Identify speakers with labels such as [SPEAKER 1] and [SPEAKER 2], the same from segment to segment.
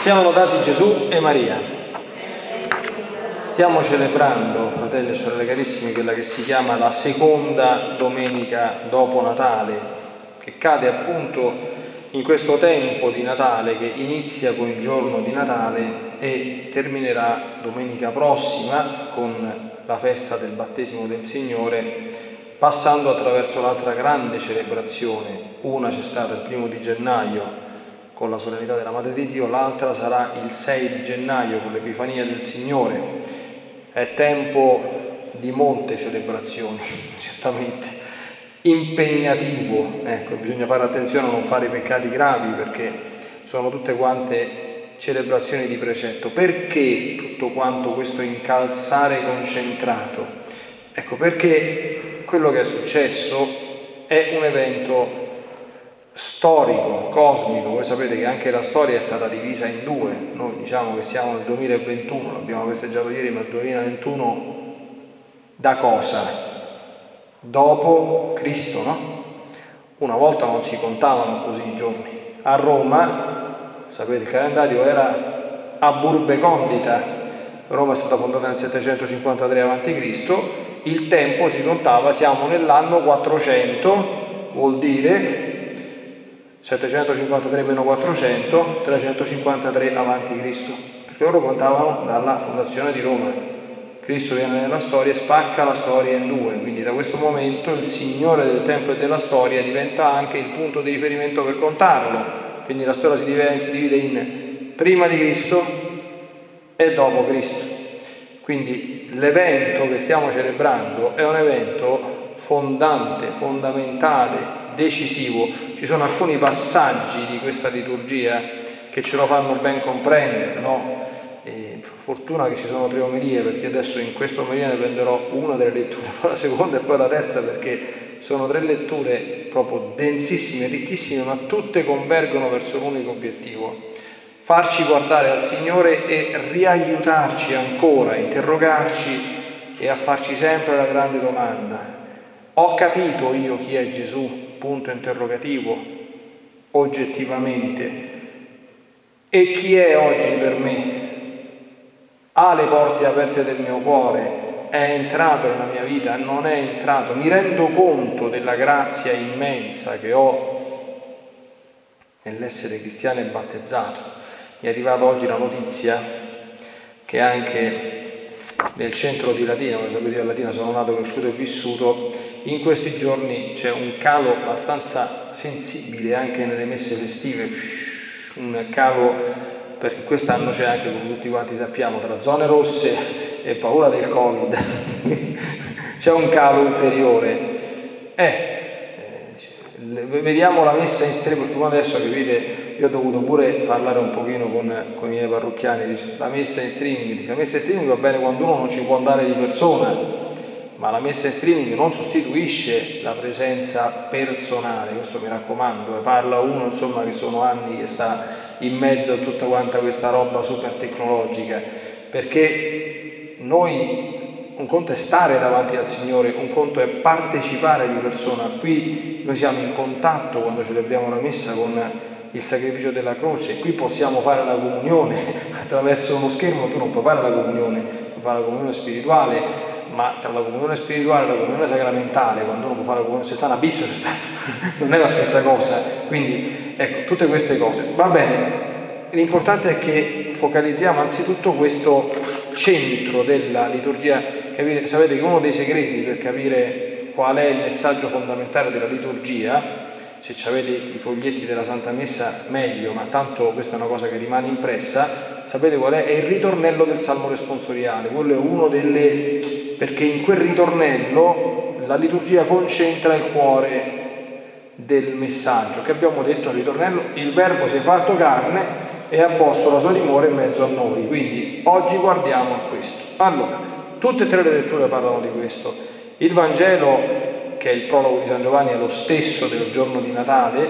[SPEAKER 1] Siamo lodati Gesù e Maria. Stiamo celebrando, fratelli e sorelle carissimi, quella che si chiama la seconda domenica dopo Natale, che cade appunto in questo tempo di Natale che inizia con il giorno di Natale e terminerà domenica prossima con la festa del battesimo del Signore, passando attraverso l'altra grande celebrazione. Una c'è stata il primo di gennaio con la solennità della Madre di Dio, l'altra sarà il 6 di gennaio con l'Epifania del Signore. È tempo di molte celebrazioni, certamente impegnativo, ecco, bisogna fare attenzione a non fare peccati gravi perché sono tutte quante celebrazioni di precetto. Perché tutto quanto questo incalzare concentrato? Ecco, perché quello che è successo è un evento storico, cosmico, voi sapete che anche la storia è stata divisa in due, noi diciamo che siamo nel 2021, l'abbiamo festeggiato ieri, ma il 2021 da cosa? Dopo Cristo, no? Una volta non si contavano così i giorni. A Roma, sapete, il calendario era a burbe condita, Roma è stata fondata nel 753 a.C., il tempo si contava, siamo nell'anno 400, vuol dire 753 meno 400, 353 avanti Cristo, perché loro contavano dalla fondazione di Roma. Cristo viene nella storia e spacca la storia in due, quindi da questo momento il Signore del tempo e della storia diventa anche il punto di riferimento per contarlo, quindi la storia si divide in prima di Cristo e dopo Cristo. Quindi l'evento che stiamo celebrando è un evento fondante, fondamentale, decisivo. Ci sono alcuni passaggi di questa liturgia che ce lo fanno ben comprendere, no? fortuna che ci sono tre omelie, perché adesso in questa omelia ne prenderò una delle letture, poi la seconda e poi la terza, perché sono tre letture proprio densissime, ricchissime, ma tutte convergono verso l'unico obiettivo, farci guardare al Signore e riaiutarci ancora, interrogarci e a farci sempre la grande domanda. Ho capito io chi è Gesù? punto interrogativo, oggettivamente. E chi è oggi per me? Ha le porte aperte del mio cuore? È entrato nella mia vita? Non è entrato? Mi rendo conto della grazia immensa che ho nell'essere cristiano e battezzato. Mi è arrivata oggi la notizia che anche nel centro di Latina, come sapete a Latina sono nato, cresciuto e vissuto, in questi giorni c'è un calo abbastanza sensibile anche nelle messe festive, un calo perché quest'anno c'è anche, come tutti quanti sappiamo, tra zone rosse e paura del Covid, c'è un calo ulteriore. Eh, vediamo la messa in stremo, perché adesso capite, io ho dovuto pure parlare un pochino con, con i miei parrocchiani, dice, la messa in streaming, la messa in streaming va bene quando uno non ci può andare di persona, ma la messa in streaming non sostituisce la presenza personale, questo mi raccomando, parla uno insomma che sono anni che sta in mezzo a tutta quanta questa roba super tecnologica, perché noi un conto è stare davanti al Signore, un conto è partecipare di persona, qui noi siamo in contatto quando celebriamo la messa con il sacrificio della croce, qui possiamo fare la comunione attraverso uno schermo, tu non puoi fare la comunione, puoi fare la comunione spirituale, ma tra la comunione spirituale e la comunione sacramentale, quando uno può fare la comunione, se sta un abisso, sta, non è la stessa cosa. Quindi, ecco, tutte queste cose. Va bene, l'importante è che focalizziamo anzitutto questo centro della liturgia. Capite? Sapete che uno dei segreti per capire qual è il messaggio fondamentale della liturgia, se avete i foglietti della Santa Messa meglio, ma tanto questa è una cosa che rimane impressa, sapete qual è? È il ritornello del Salmo responsoriale, quello è uno delle perché in quel ritornello la liturgia concentra il cuore del messaggio che abbiamo detto nel ritornello, il verbo si è fatto carne e ha posto la sua dimora in mezzo a noi. Quindi oggi guardiamo a questo. Allora, tutte e tre le letture parlano di questo. Il Vangelo, che è il prologo di San Giovanni, è lo stesso del giorno di Natale,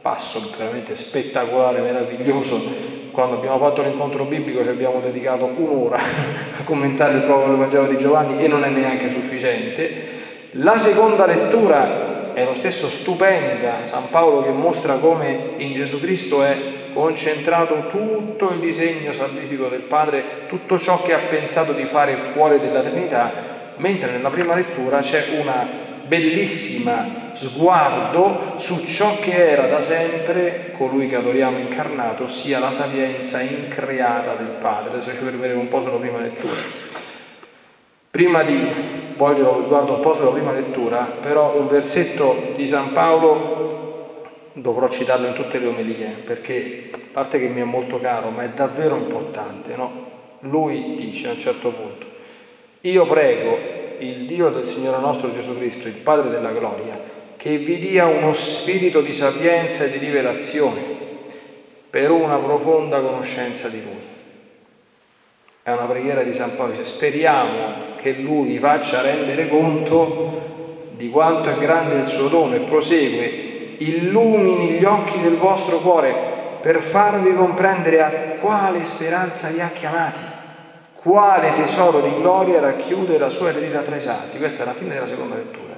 [SPEAKER 1] passo veramente spettacolare, meraviglioso quando abbiamo fatto l'incontro biblico ci abbiamo dedicato un'ora a commentare il prologo del Vangelo di Giovanni e non è neanche sufficiente. La seconda lettura è lo stesso stupenda, San Paolo che mostra come in Gesù Cristo è concentrato tutto il disegno salvifico del Padre, tutto ciò che ha pensato di fare fuori della Trinità, mentre nella prima lettura c'è una bellissima sguardo su ciò che era da sempre colui che adoriamo incarnato, ossia la sapienza increata del Padre. Adesso ci fermeremo un po' sulla prima lettura. Prima di volgere lo sguardo un po' sulla prima lettura, però un versetto di San Paolo dovrò citarlo in tutte le omelie, perché a parte che mi è molto caro, ma è davvero importante, no? Lui dice a un certo punto, io prego il Dio del Signore nostro Gesù Cristo, il Padre della gloria, che vi dia uno spirito di sapienza e di rivelazione per una profonda conoscenza di Lui. È una preghiera di San Paolo, speriamo che Lui vi faccia rendere conto di quanto è grande il suo dono e prosegue, illumini gli occhi del vostro cuore per farvi comprendere a quale speranza vi ha chiamati quale tesoro di gloria racchiude la sua eredità tra i santi. Questa è la fine della seconda lettura.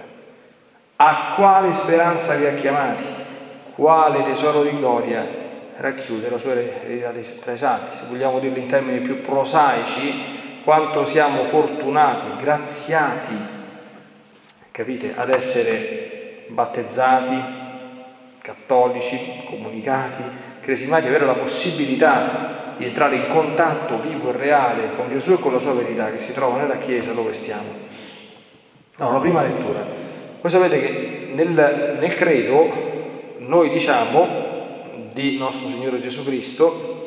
[SPEAKER 1] A quale speranza vi ha chiamati? Quale tesoro di gloria racchiude la sua eredità tra i santi? Se vogliamo dirlo in termini più prosaici, quanto siamo fortunati, graziati, capite, ad essere battezzati, cattolici, comunicati, cresimati, avere la possibilità di entrare in contatto vivo e reale con Gesù e con la sua verità che si trova nella Chiesa dove stiamo. No, la prima lettura. Voi sapete che nel, nel credo noi diciamo di nostro Signore Gesù Cristo,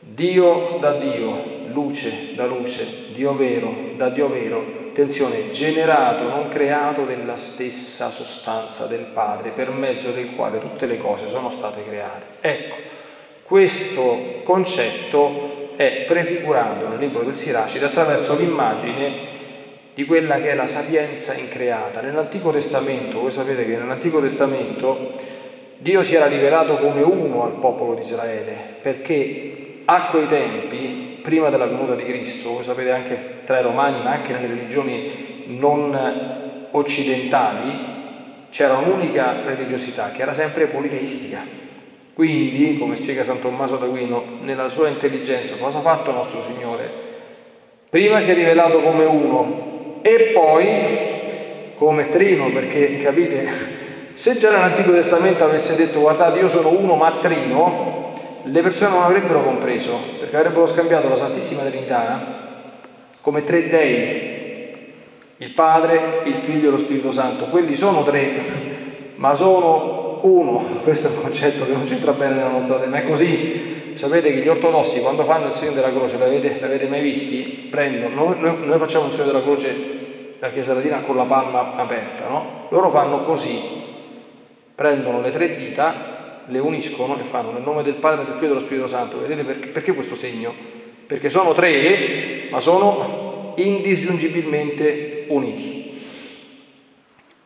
[SPEAKER 1] Dio da Dio, luce da luce, Dio vero da Dio vero, attenzione, generato, non creato della stessa sostanza del Padre, per mezzo del quale tutte le cose sono state create. Ecco, questo concetto è prefigurato nel libro del Siracide attraverso l'immagine di quella che è la sapienza increata. Nell'Antico Testamento, voi sapete che nell'Antico Testamento Dio si era rivelato come uno al popolo di Israele, perché a quei tempi, prima della venuta di Cristo, voi sapete anche tra i romani, ma anche nelle religioni non occidentali, c'era un'unica religiosità che era sempre politeistica quindi, come spiega San Tommaso d'Aquino, nella sua intelligenza, cosa ha fatto nostro Signore? Prima si è rivelato come uno e poi come trino, perché capite, se già nell'Antico Testamento avesse detto guardate io sono uno ma trino, le persone non avrebbero compreso, perché avrebbero scambiato la Santissima Trinità come tre dei, il Padre, il Figlio e lo Spirito Santo. Quelli sono tre, ma sono uno, questo è un concetto che non c'entra bene nella nostra ma è così. Sapete che gli ortodossi quando fanno il segno della croce, l'avete, l'avete mai visti? Prendono, noi, noi, facciamo il segno della croce la Chiesa Latina con la palma aperta, no? Loro fanno così, prendono le tre dita, le uniscono e fanno nel nome del Padre, del Figlio e dello Spirito Santo. Vedete perché, perché questo segno? Perché sono tre, ma sono indisgiungibilmente uniti.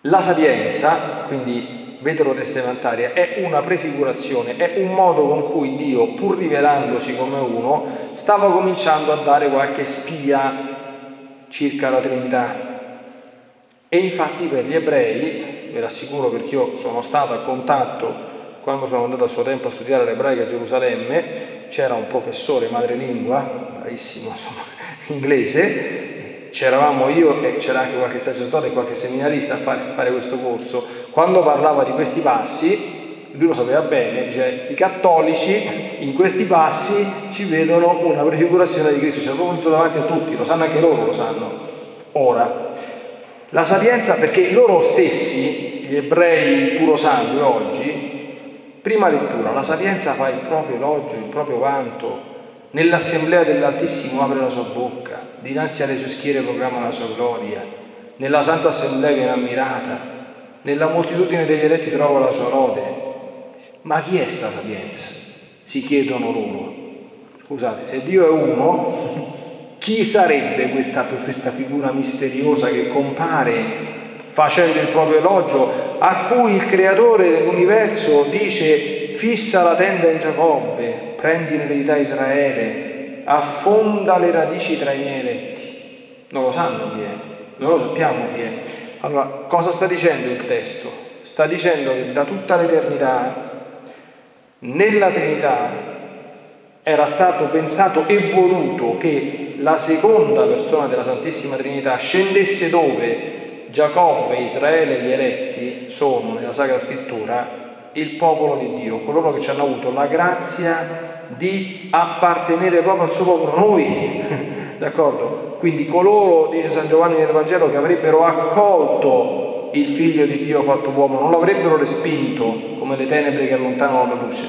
[SPEAKER 1] La sapienza, quindi veterotestamentaria è una prefigurazione, è un modo con cui Dio, pur rivelandosi come uno, stava cominciando a dare qualche spia circa la Trinità. E infatti per gli ebrei, ve l'assicuro perché io sono stato a contatto quando sono andato a suo tempo a studiare l'ebraico a Gerusalemme, c'era un professore madrelingua, bravissimo, insomma, inglese, c'eravamo io e c'era anche qualche sacerdote e qualche seminarista a fare, fare, questo corso, quando parlava di questi passi, lui lo sapeva bene, dice i cattolici in questi passi ci vedono una prefigurazione di Cristo, ce l'ha proprio davanti a tutti, lo sanno anche loro, lo sanno. Ora, la sapienza, perché loro stessi, gli ebrei puro sangue oggi, prima lettura, la sapienza fa il proprio elogio, il proprio vanto, Nell'assemblea dell'Altissimo apre la sua bocca, dinanzi alle sue schiere proclama la sua gloria, nella Santa Assemblea viene ammirata, nella moltitudine degli eletti trova la sua lode. Ma chi è sta sapienza? Si chiedono loro. Scusate, se Dio è uno, chi sarebbe questa, questa figura misteriosa che compare facendo il proprio elogio, a cui il creatore dell'universo dice fissa la tenda in Giacobbe, prendi l'eredità Israele, affonda le radici tra i miei. Non lo sanno chi è, non lo sappiamo chi è. Allora, cosa sta dicendo il testo? Sta dicendo che da tutta l'eternità Nella Trinità era stato pensato e voluto che la seconda persona della Santissima Trinità scendesse dove Giacobbe, Israele e gli eletti sono nella Sacra Scrittura il popolo di Dio, coloro che ci hanno avuto la grazia di appartenere proprio al suo popolo, noi, d'accordo? Quindi coloro, dice San Giovanni nel Vangelo, che avrebbero accolto il figlio di Dio fatto uomo, non l'avrebbero respinto come le tenebre che allontanano la luce.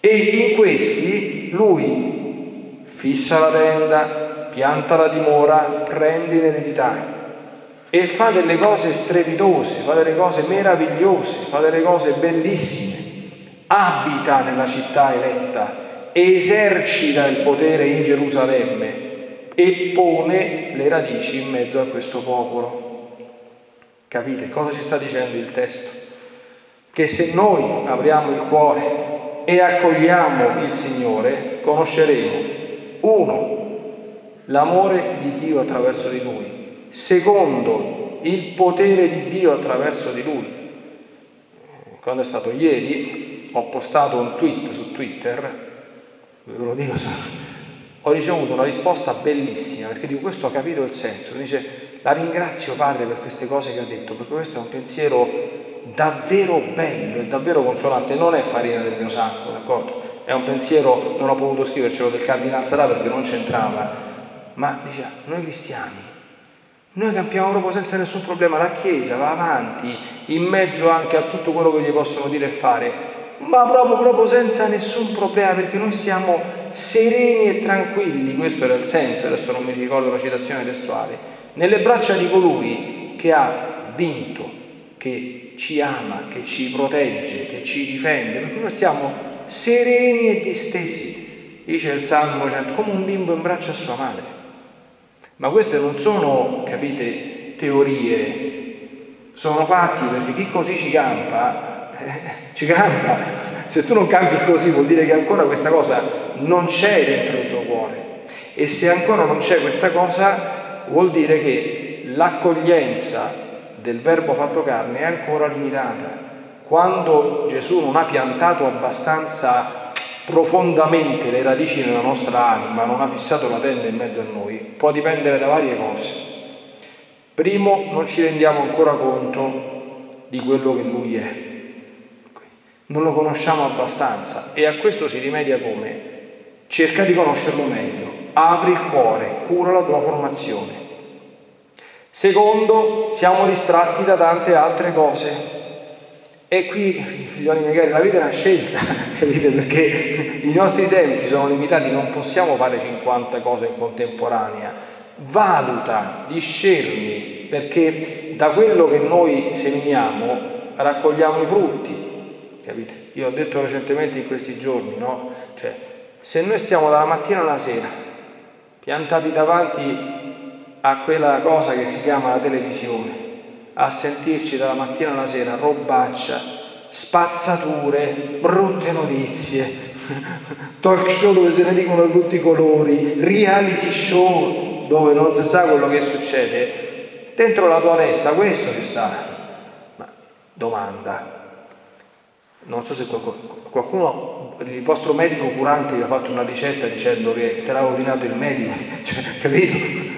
[SPEAKER 1] E in questi lui fissa la tenda, pianta la dimora, prende in eredità e fa delle cose strepitose, fa delle cose meravigliose, fa delle cose bellissime, abita nella città eletta, esercita il potere in Gerusalemme e pone le radici in mezzo a questo popolo. Capite cosa ci sta dicendo il testo? Che se noi apriamo il cuore e accogliamo il Signore, conosceremo, uno, l'amore di Dio attraverso di Lui, secondo il potere di Dio attraverso di lui. Quando è stato ieri ho postato un tweet su Twitter, ve lo dico, ho ricevuto una risposta bellissima perché dico questo ho capito il senso. Mi dice la ringrazio padre per queste cose che ha detto perché questo è un pensiero davvero bello e davvero consolante, non è farina del mio sacco, d'accordo? È un pensiero, non ho potuto scrivercelo del Cardinal Sarà perché non c'entrava, ma dice noi cristiani noi campiamo proprio senza nessun problema, la Chiesa va avanti in mezzo anche a tutto quello che gli possono dire e fare, ma proprio, proprio senza nessun problema perché noi stiamo sereni e tranquilli, questo era il senso, adesso non mi ricordo la citazione testuale, nelle braccia di colui che ha vinto, che ci ama, che ci protegge, che ci difende, perché noi stiamo sereni e distesi, dice il Salmo 100, come un bimbo in braccio a sua madre. Ma queste non sono, capite, teorie, sono fatti perché chi così ci campa, ci campa. Se tu non campi così vuol dire che ancora questa cosa non c'è dentro il tuo cuore. E se ancora non c'è questa cosa vuol dire che l'accoglienza del verbo fatto carne è ancora limitata. Quando Gesù non ha piantato abbastanza profondamente le radici nella nostra anima, non ha fissato la tenda in mezzo a noi, può dipendere da varie cose. Primo, non ci rendiamo ancora conto di quello che Lui è. Non lo conosciamo abbastanza e a questo si rimedia come? Cerca di conoscerlo meglio, apri il cuore, cura la tua formazione. Secondo, siamo distratti da tante altre cose. E qui, figlioli miei la vita è una scelta, capite? Perché i nostri tempi sono limitati, non possiamo fare 50 cose in contemporanea. Valuta, discerni, perché da quello che noi seminiamo raccogliamo i frutti, capite? Io ho detto recentemente in questi giorni, no? Cioè, se noi stiamo dalla mattina alla sera piantati davanti a quella cosa che si chiama la televisione, a sentirci dalla mattina alla sera robaccia, spazzature, brutte notizie, talk show dove se ne dicono tutti i colori, reality show dove non si sa quello che succede, dentro la tua testa questo ci sta. Ma domanda, non so se qualcuno, il vostro medico curante vi ha fatto una ricetta dicendo che te l'ha ordinato il medico, cioè, capito?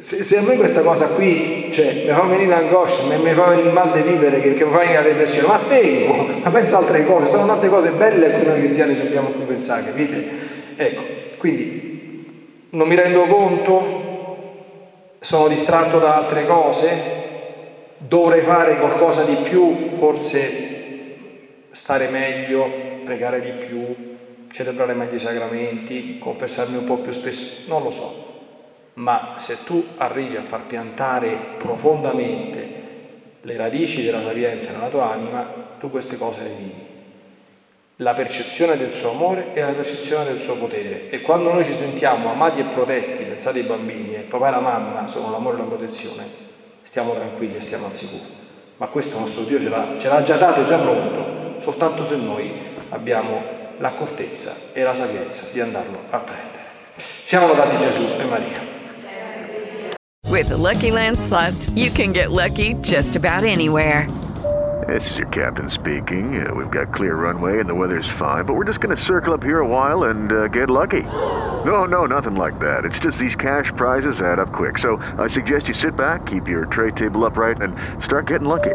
[SPEAKER 1] Se, se, a me questa cosa qui cioè, mi fa venire angoscia, mi, mi fa venire mal di vivere, che, che mi fa venire la depressione, ma spiego, ma penso altre cose, sono tante cose belle a cui noi cristiani dobbiamo più pensare, capite? Ecco, quindi non mi rendo conto, sono distratto da altre cose, dovrei fare qualcosa di più, forse stare meglio, pregare di più, celebrare meglio i sacramenti, confessarmi un po' più spesso, non lo so ma se tu arrivi a far piantare profondamente le radici della sapienza nella tua anima, tu queste cose le vivi. La percezione del suo amore e la percezione del suo potere. E quando noi ci sentiamo amati e protetti, pensate ai bambini, e il papà e la mamma sono l'amore e la protezione, stiamo tranquilli e stiamo al sicuro. Ma questo nostro Dio ce l'ha, ce l'ha già dato, è già pronto, soltanto se noi abbiamo l'accortezza e la sapienza di andarlo a prendere. Siamo lodati Gesù e Maria.
[SPEAKER 2] With the Lucky Land slots, you can get lucky just about anywhere. This is your captain speaking. Uh, we've got clear runway and the weather's fine, but we're just going to circle up here a while and uh, get lucky. No, no, nothing like that. It's just these cash prizes add up quick. So I suggest you sit back, keep your tray table upright, and start getting lucky.